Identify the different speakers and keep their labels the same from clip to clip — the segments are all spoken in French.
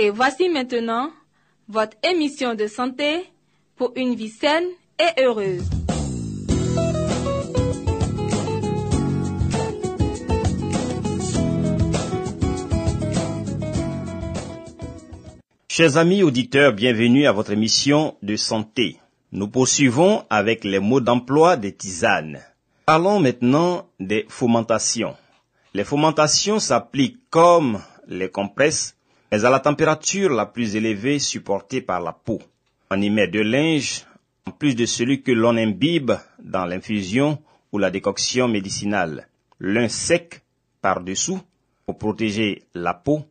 Speaker 1: Et voici maintenant votre émission de santé pour une vie saine et heureuse.
Speaker 2: Chers amis auditeurs, bienvenue à votre émission de santé. Nous poursuivons avec les mots d'emploi des tisanes. Parlons maintenant des fomentations. Les fomentations s'appliquent comme les compresses, mais à la température la plus élevée supportée par la peau. On y met de linge, en plus de celui que l'on imbibe dans l'infusion ou la décoction médicinale. L'un sec par-dessous pour protéger la peau,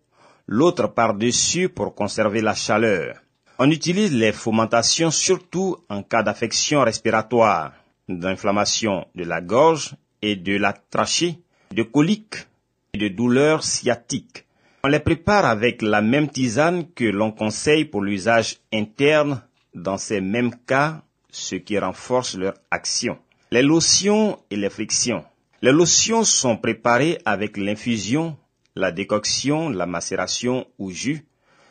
Speaker 2: l'autre par-dessus pour conserver la chaleur. On utilise les fomentations surtout en cas d'affection respiratoire, d'inflammation de la gorge et de la trachée, de coliques et de douleurs sciatiques. On les prépare avec la même tisane que l'on conseille pour l'usage interne dans ces mêmes cas, ce qui renforce leur action. Les lotions et les frictions. Les lotions sont préparées avec l'infusion, la décoction, la macération ou jus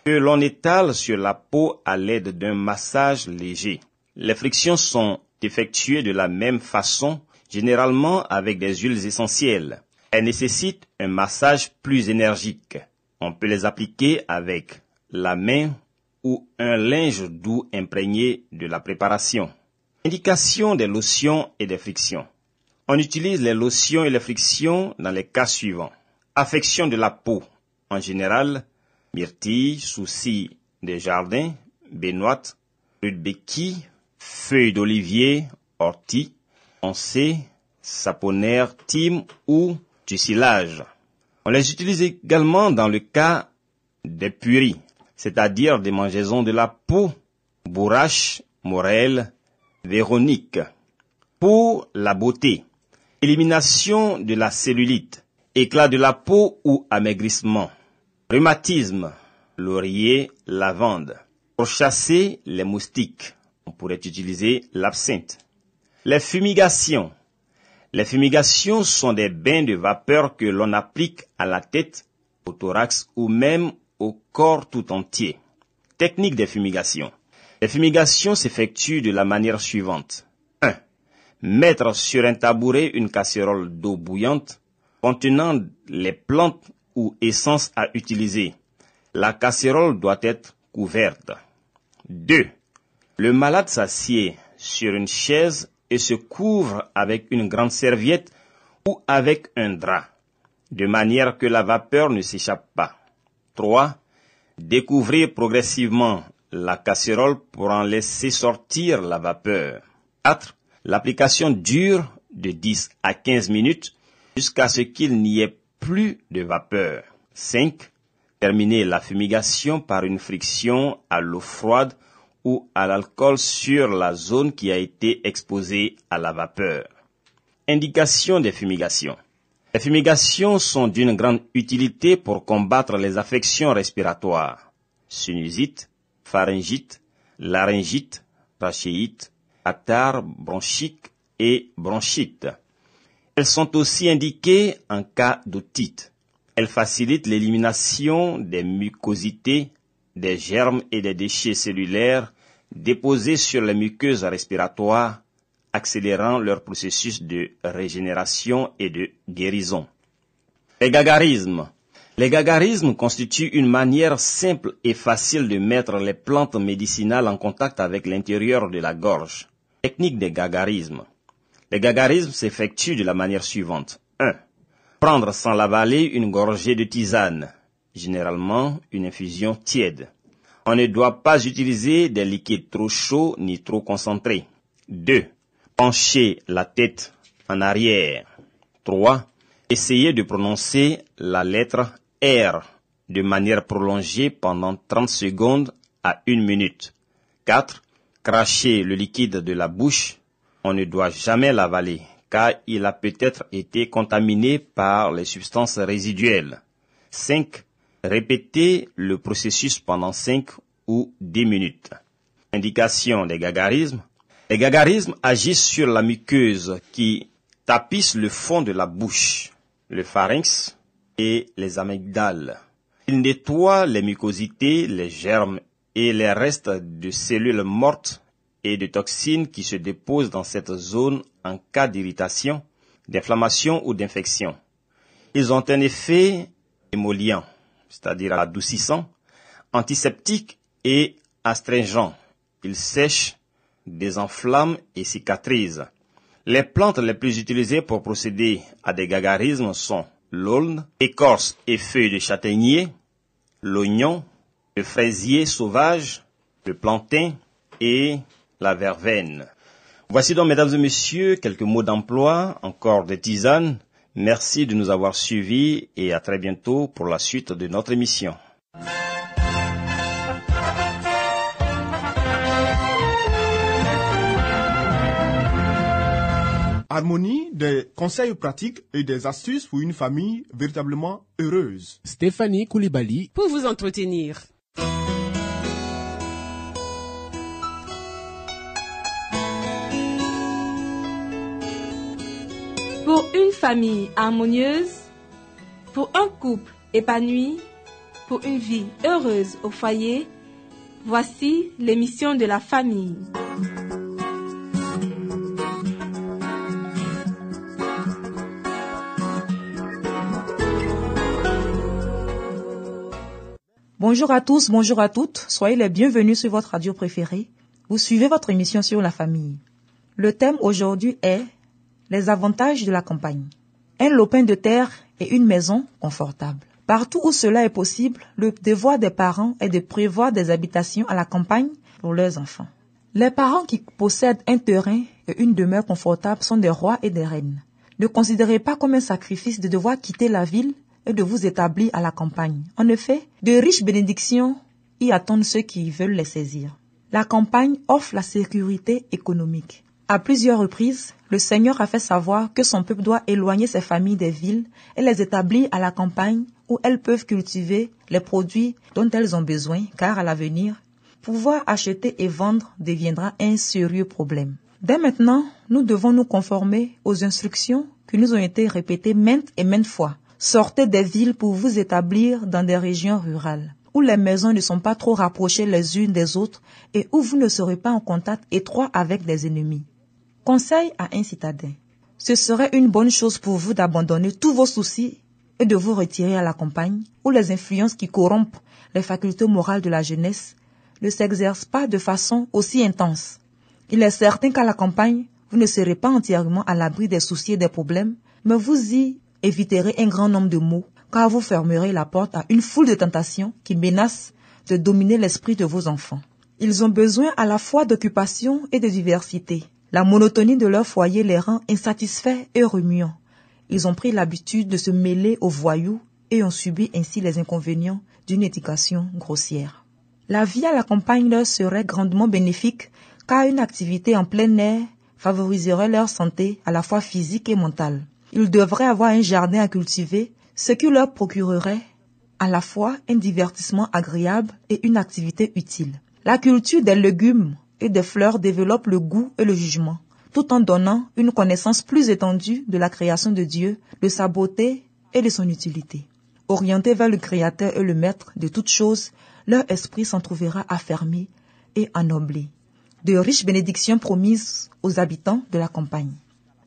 Speaker 2: que l'on étale sur la peau à l'aide d'un massage léger. Les frictions sont effectuées de la même façon, généralement avec des huiles essentielles. Elles nécessitent un massage plus énergique. On peut les appliquer avec la main ou un linge doux imprégné de la préparation. Indication des lotions et des frictions. On utilise les lotions et les frictions dans les cas suivants. Affection de la peau. En général, myrtille, soucis des jardins, bénoite, rudbeckie, feuilles d'olivier, ortie, oncée, saponaire, thym ou du silage. On les utilise également dans le cas des puries, c'est-à-dire des mangeaisons de la peau, bourrache, morelle, véronique. Pour la beauté, élimination de la cellulite, éclat de la peau ou amaigrissement, rhumatisme, laurier, lavande. Pour chasser les moustiques, on pourrait utiliser l'absinthe. Les fumigations. Les fumigations sont des bains de vapeur que l'on applique à la tête, au thorax ou même au corps tout entier. Technique des fumigations. Les fumigations s'effectuent de la manière suivante. 1. Mettre sur un tabouret une casserole d'eau bouillante contenant les plantes ou essences à utiliser. La casserole doit être couverte. 2. Le malade s'assied sur une chaise et se couvre avec une grande serviette ou avec un drap, de manière que la vapeur ne s'échappe pas. 3. Découvrir progressivement la casserole pour en laisser sortir la vapeur. 4. L'application dure de 10 à 15 minutes jusqu'à ce qu'il n'y ait plus de vapeur. 5. Terminer la fumigation par une friction à l'eau froide ou à l'alcool sur la zone qui a été exposée à la vapeur. Indication des fumigations. Les fumigations sont d'une grande utilité pour combattre les affections respiratoires. Sinusite, pharyngite, laryngite, trachéite, catarrhe, bronchique et bronchite. Elles sont aussi indiquées en cas d'otite. Elles facilitent l'élimination des mucosités, des germes et des déchets cellulaires déposés sur les muqueuses respiratoires, accélérant leur processus de régénération et de guérison. Les gagarismes. Les gagarismes constituent une manière simple et facile de mettre les plantes médicinales en contact avec l'intérieur de la gorge. Technique des gagarismes. Les gagarismes s'effectuent de la manière suivante. 1. Prendre sans l'avaler une gorgée de tisane, généralement une infusion tiède. On ne doit pas utiliser des liquides trop chauds ni trop concentrés. 2. Pencher la tête en arrière. 3. Essayez de prononcer la lettre R de manière prolongée pendant 30 secondes à 1 minute. 4. Cracher le liquide de la bouche. On ne doit jamais l'avaler car il a peut-être été contaminé par les substances résiduelles. 5. Répétez le processus pendant 5 ou 10 minutes. Indication des gagarismes. Les gagarismes agissent sur la muqueuse qui tapisse le fond de la bouche le pharynx et les amygdales. Il nettoie les mucosités, les germes et les restes de cellules mortes et de toxines qui se déposent dans cette zone en cas d'irritation, d'inflammation ou d'infection. Ils ont un effet émollient, c'est-à-dire adoucissant, antiseptique et astringent. Ils sèchent, désenflamment et cicatrisent. Les plantes les plus utilisées pour procéder à des gagarismes sont l'aulne, écorce et feuilles de châtaignier, l'oignon, le fraisier sauvage, le plantain et la verveine. Voici donc, mesdames et messieurs, quelques mots d'emploi, encore des tisanes. Merci de nous avoir suivis et à très bientôt pour la suite de notre émission.
Speaker 3: Harmonie, des conseils pratiques et des astuces pour une famille véritablement heureuse.
Speaker 4: Stéphanie Koulibaly
Speaker 5: pour vous entretenir.
Speaker 1: Une famille harmonieuse, pour un couple épanoui, pour une vie heureuse au foyer, voici l'émission de la famille.
Speaker 6: Bonjour à tous, bonjour à toutes, soyez les bienvenus sur votre radio préférée. Vous suivez votre émission sur la famille. Le thème aujourd'hui est les avantages de la campagne. Un lopin de terre et une maison confortable. Partout où cela est possible, le devoir des parents est de prévoir des habitations à la campagne pour leurs enfants. Les parents qui possèdent un terrain et une demeure confortable sont des rois et des reines. Ne considérez pas comme un sacrifice de devoir quitter la ville et de vous établir à la campagne. En effet, de riches bénédictions y attendent ceux qui veulent les saisir. La campagne offre la sécurité économique. À plusieurs reprises, le Seigneur a fait savoir que son peuple doit éloigner ses familles des villes et les établir à la campagne où elles peuvent cultiver les produits dont elles ont besoin, car à l'avenir, pouvoir acheter et vendre deviendra un sérieux problème. Dès maintenant, nous devons nous conformer aux instructions qui nous ont été répétées maintes et maintes fois Sortez des villes pour vous établir dans des régions rurales, où les maisons ne sont pas trop rapprochées les unes des autres et où vous ne serez pas en contact étroit avec des ennemis. Conseil à un citadin. Ce serait une bonne chose pour vous d'abandonner tous vos soucis et de vous retirer à la campagne, où les influences qui corrompent les facultés morales de la jeunesse ne s'exercent pas de façon aussi intense. Il est certain qu'à la campagne, vous ne serez pas entièrement à l'abri des soucis et des problèmes, mais vous y éviterez un grand nombre de maux, car vous fermerez la porte à une foule de tentations qui menacent de dominer l'esprit de vos enfants. Ils ont besoin à la fois d'occupation et de diversité. La monotonie de leur foyer les rend insatisfaits et remuants. Ils ont pris l'habitude de se mêler aux voyous et ont subi ainsi les inconvénients d'une éducation grossière. La vie à la campagne leur serait grandement bénéfique car une activité en plein air favoriserait leur santé à la fois physique et mentale. Ils devraient avoir un jardin à cultiver, ce qui leur procurerait à la fois un divertissement agréable et une activité utile. La culture des légumes et des fleurs développe le goût et le jugement, tout en donnant une connaissance plus étendue de la création de Dieu, de sa beauté et de son utilité. Orientés vers le Créateur et le Maître de toutes choses, leur esprit s'en trouvera affermi et ennoblé. De riches bénédictions promises aux habitants de la campagne.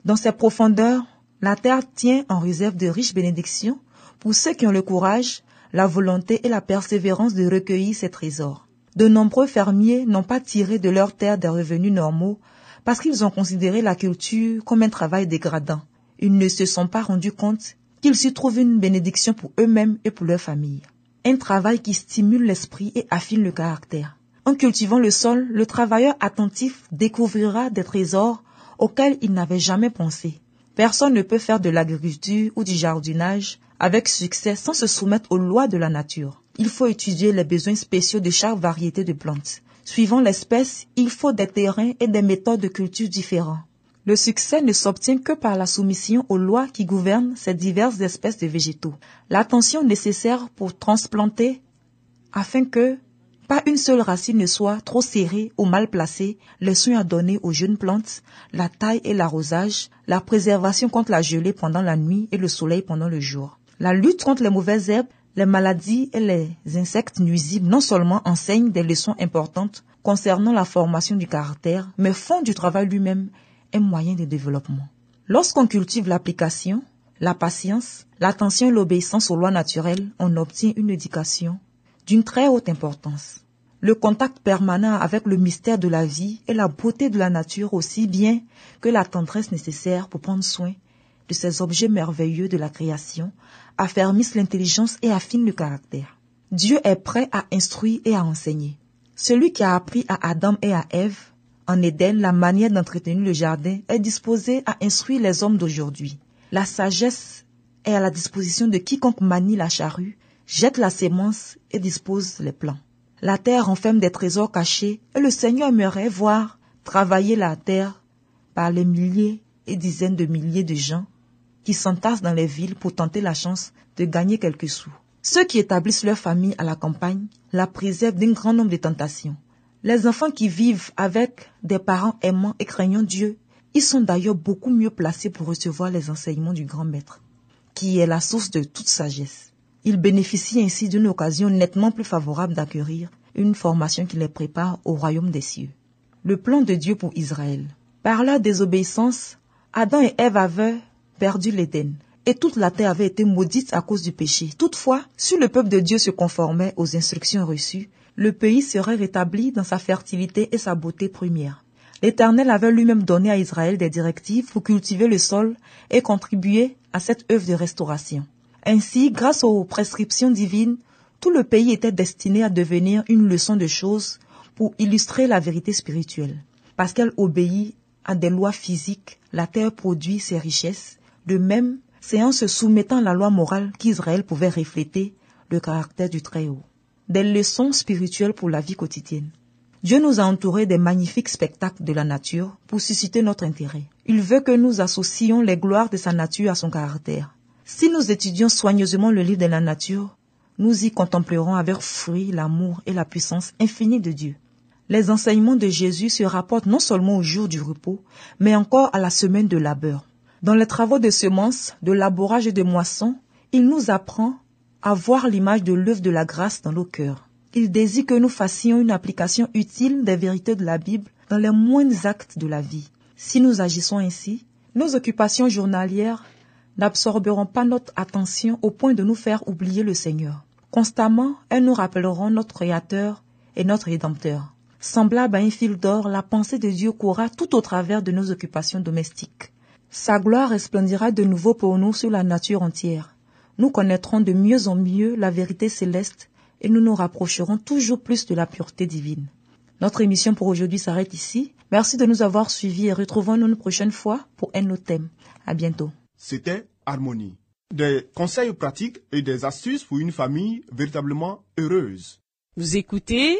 Speaker 6: Dans ces profondeurs, la terre tient en réserve de riches bénédictions pour ceux qui ont le courage, la volonté et la persévérance de recueillir ces trésors. De nombreux fermiers n'ont pas tiré de leur terre des revenus normaux parce qu'ils ont considéré la culture comme un travail dégradant. Ils ne se sont pas rendus compte qu'ils s'y trouvent une bénédiction pour eux-mêmes et pour leur famille. Un travail qui stimule l'esprit et affine le caractère. En cultivant le sol, le travailleur attentif découvrira des trésors auxquels il n'avait jamais pensé. Personne ne peut faire de l'agriculture ou du jardinage avec succès sans se soumettre aux lois de la nature. Il faut étudier les besoins spéciaux de chaque variété de plantes. Suivant l'espèce, il faut des terrains et des méthodes de culture différents. Le succès ne s'obtient que par la soumission aux lois qui gouvernent ces diverses espèces de végétaux. L'attention nécessaire pour transplanter afin que pas une seule racine ne soit trop serrée ou mal placée, les soins à donner aux jeunes plantes, la taille et l'arrosage, la préservation contre la gelée pendant la nuit et le soleil pendant le jour. La lutte contre les mauvaises herbes, les maladies et les insectes nuisibles non seulement enseignent des leçons importantes concernant la formation du caractère, mais font du travail lui-même un moyen de développement. Lorsqu'on cultive l'application, la patience, l'attention et l'obéissance aux lois naturelles, on obtient une éducation d'une très haute importance. Le contact permanent avec le mystère de la vie et la beauté de la nature aussi bien que la tendresse nécessaire pour prendre soin de ces objets merveilleux de la création affermissent l'intelligence et affinent le caractère. Dieu est prêt à instruire et à enseigner. Celui qui a appris à Adam et à Ève en Éden la manière d'entretenir le jardin est disposé à instruire les hommes d'aujourd'hui. La sagesse est à la disposition de quiconque manie la charrue jette la sémence et dispose les plants. La terre renferme des trésors cachés et le Seigneur aimerait voir travailler la terre par les milliers et dizaines de milliers de gens qui s'entassent dans les villes pour tenter la chance de gagner quelques sous. Ceux qui établissent leur famille à la campagne la préservent d'un grand nombre de tentations. Les enfants qui vivent avec des parents aimants et craignant Dieu, ils sont d'ailleurs beaucoup mieux placés pour recevoir les enseignements du grand maître, qui est la source de toute sagesse. Ils bénéficient ainsi d'une occasion nettement plus favorable d'acquérir une formation qui les prépare au royaume des cieux. Le plan de Dieu pour Israël. Par la désobéissance, Adam et Ève avaient perdu l'Éden et toute la terre avait été maudite à cause du péché. Toutefois, si le peuple de Dieu se conformait aux instructions reçues, le pays serait rétabli dans sa fertilité et sa beauté première. L'Éternel avait lui-même donné à Israël des directives pour cultiver le sol et contribuer à cette œuvre de restauration. Ainsi, grâce aux prescriptions divines, tout le pays était destiné à devenir une leçon de choses pour illustrer la vérité spirituelle. Parce qu'elle obéit à des lois physiques, la terre produit ses richesses. De même, c'est en se soumettant à la loi morale qu'Israël pouvait refléter le caractère du Très-Haut. Des leçons spirituelles pour la vie quotidienne. Dieu nous a entourés des magnifiques spectacles de la nature pour susciter notre intérêt. Il veut que nous associons les gloires de sa nature à son caractère. Si nous étudions soigneusement le livre de la nature, nous y contemplerons avec fruit l'amour et la puissance infinie de Dieu. Les enseignements de Jésus se rapportent non seulement au jour du repos, mais encore à la semaine de labeur. Dans les travaux de semences, de labourage et de moisson, il nous apprend à voir l'image de l'œuvre de la grâce dans nos cœurs. Il désire que nous fassions une application utile des vérités de la Bible dans les moindres actes de la vie. Si nous agissons ainsi, nos occupations journalières n'absorberont pas notre attention au point de nous faire oublier le Seigneur. Constamment, elles nous rappelleront notre Créateur et notre Rédempteur. Semblable à un fil d'or, la pensée de Dieu courra tout au travers de nos occupations domestiques. Sa gloire resplendira de nouveau pour nous sur la nature entière. Nous connaîtrons de mieux en mieux la vérité céleste et nous nous rapprocherons toujours plus de la pureté divine. Notre émission pour aujourd'hui s'arrête ici. Merci de nous avoir suivis et retrouvons-nous une prochaine fois pour un autre thème. À bientôt
Speaker 3: c'était Harmonie. Des conseils pratiques et des astuces pour une famille véritablement heureuse.
Speaker 5: Vous écoutez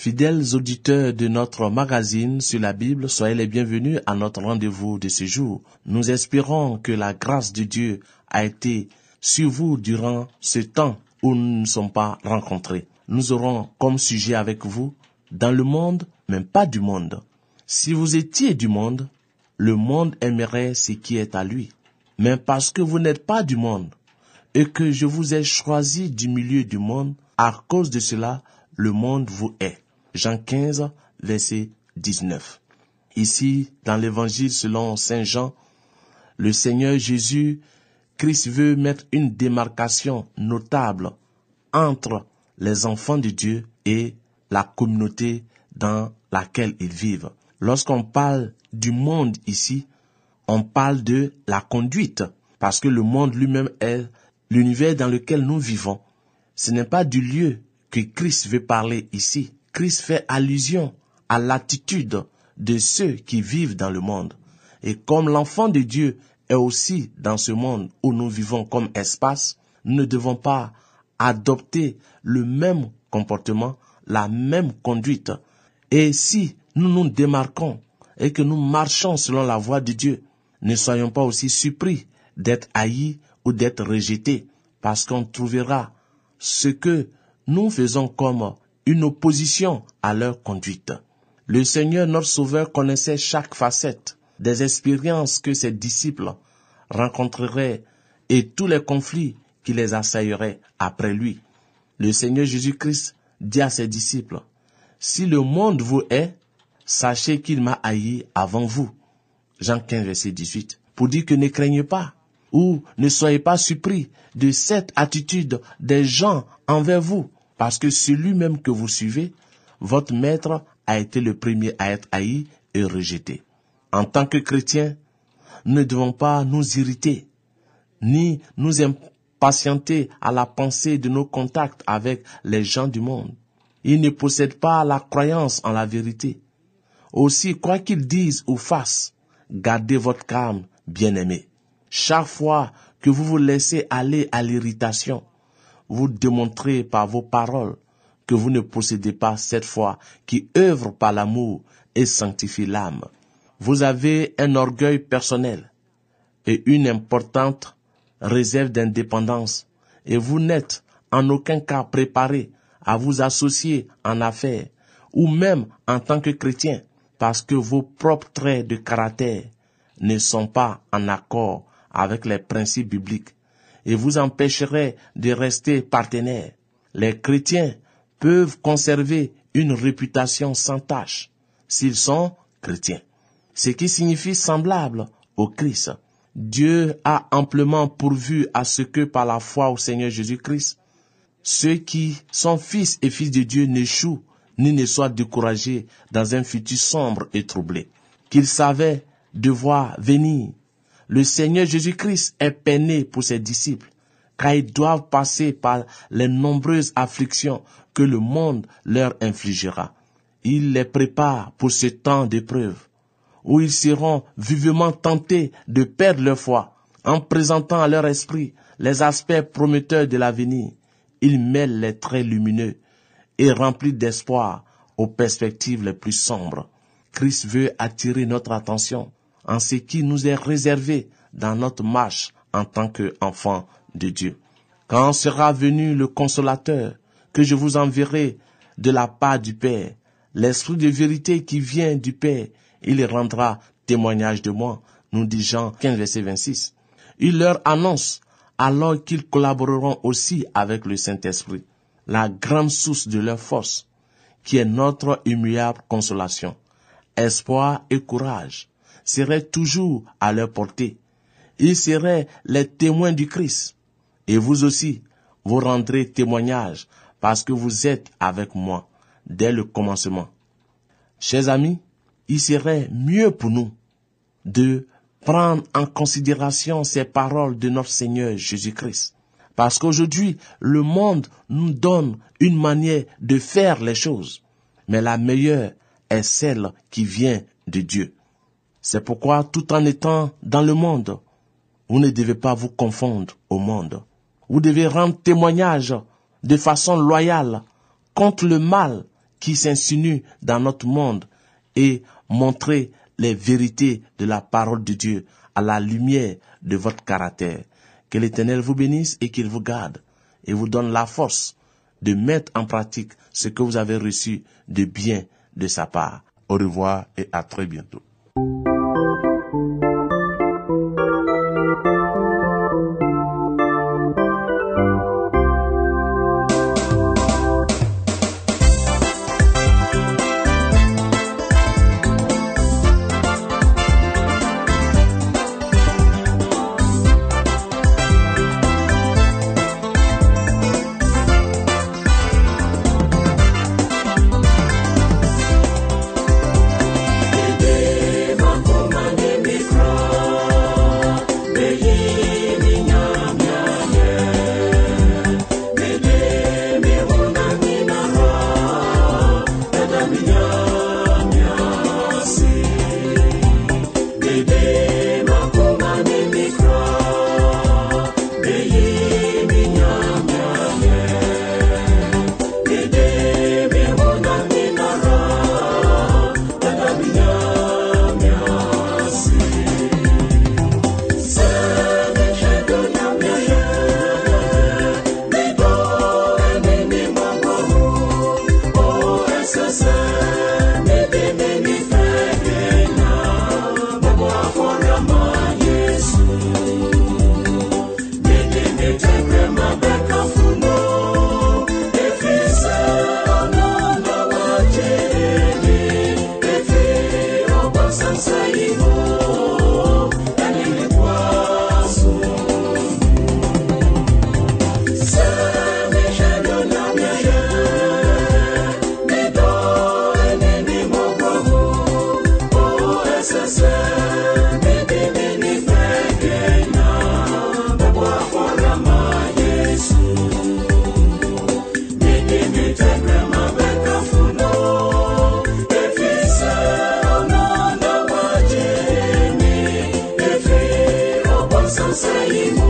Speaker 7: Fidèles auditeurs de notre magazine sur la Bible, soyez les bienvenus à notre rendez-vous de ce jour. Nous espérons que la grâce de Dieu a été sur vous durant ce temps où nous ne sommes pas rencontrés. Nous aurons comme sujet avec vous dans le monde, mais pas du monde. Si vous étiez du monde, le monde aimerait ce qui est à lui. Mais parce que vous n'êtes pas du monde et que je vous ai choisi du milieu du monde, à cause de cela, le monde vous est. Jean 15, verset 19. Ici, dans l'évangile selon Saint Jean, le Seigneur Jésus, Christ veut mettre une démarcation notable entre les enfants de Dieu et la communauté dans laquelle ils vivent. Lorsqu'on parle du monde ici, on parle de la conduite, parce que le monde lui-même est l'univers dans lequel nous vivons. Ce n'est pas du lieu que Christ veut parler ici. Christ fait allusion à l'attitude de ceux qui vivent dans le monde. Et comme l'enfant de Dieu est aussi dans ce monde où nous vivons comme espace, nous ne devons pas adopter le même comportement, la même conduite. Et si nous nous démarquons et que nous marchons selon la voie de Dieu, ne soyons pas aussi surpris d'être haïs ou d'être rejetés, parce qu'on trouvera ce que nous faisons comme une opposition à leur conduite. Le Seigneur notre Sauveur connaissait chaque facette des expériences que ses disciples rencontreraient et tous les conflits qui les assailleraient après lui. Le Seigneur Jésus-Christ dit à ses disciples, Si le monde vous hait, sachez qu'il m'a haï avant vous. Jean 15, verset 18. Pour dire que ne craignez pas ou ne soyez pas surpris de cette attitude des gens envers vous, parce que celui même que vous suivez, votre maître a été le premier à être haï et rejeté. En tant que chrétiens, nous ne devons pas nous irriter, ni nous impatienter à la pensée de nos contacts avec les gens du monde. Ils ne possèdent pas la croyance en la vérité. Aussi, quoi qu'ils disent ou fassent, gardez votre calme, bien-aimés. Chaque fois que vous vous laissez aller à l'irritation, vous démontrez par vos paroles que vous ne possédez pas cette foi qui œuvre par l'amour et sanctifie l'âme. Vous avez un orgueil personnel et une importante réserve d'indépendance et vous n'êtes en aucun cas préparé à vous associer en affaires ou même en tant que chrétien parce que vos propres traits de caractère ne sont pas en accord avec les principes bibliques et vous empêcherez de rester partenaires. Les chrétiens peuvent conserver une réputation sans tâche s'ils sont chrétiens, ce qui signifie semblable au Christ. Dieu a amplement pourvu à ce que par la foi au Seigneur Jésus-Christ, ceux qui sont fils et fils de Dieu n'échouent ni ne soient découragés dans un futur sombre et troublé. Qu'ils savaient devoir venir. Le Seigneur Jésus-Christ est peiné pour ses disciples, car ils doivent passer par les nombreuses afflictions que le monde leur infligera. Il les prépare pour ce temps d'épreuve, où ils seront vivement tentés de perdre leur foi, en présentant à leur esprit les aspects prometteurs de l'avenir. Il mêle les traits lumineux et remplis d'espoir aux perspectives les plus sombres. Christ veut attirer notre attention en ce qui nous est réservé dans notre marche en tant qu'enfants de Dieu. Quand sera venu le consolateur que je vous enverrai de la part du Père, l'esprit de vérité qui vient du Père, il rendra témoignage de moi, nous dit Jean 15, verset 26. Il leur annonce alors qu'ils collaboreront aussi avec le Saint-Esprit, la grande source de leur force, qui est notre immuable consolation. Espoir et courage seraient toujours à leur portée. Ils seraient les témoins du Christ. Et vous aussi, vous rendrez témoignage parce que vous êtes avec moi dès le commencement. Chers amis, il serait mieux pour nous de prendre en considération ces paroles de notre Seigneur Jésus-Christ. Parce qu'aujourd'hui, le monde nous donne une manière de faire les choses. Mais la meilleure est celle qui vient de Dieu.
Speaker 8: C'est pourquoi, tout en étant dans le monde, vous ne devez pas vous confondre au monde. Vous devez rendre témoignage de façon loyale contre le mal qui s'insinue dans notre monde et montrer les vérités de la parole de Dieu à la lumière de votre caractère. Que l'Éternel vous bénisse et qu'il vous garde et vous donne la force de mettre en pratique ce que vous avez reçu de bien de sa part. Au revoir et à très bientôt.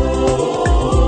Speaker 8: oh, oh, oh.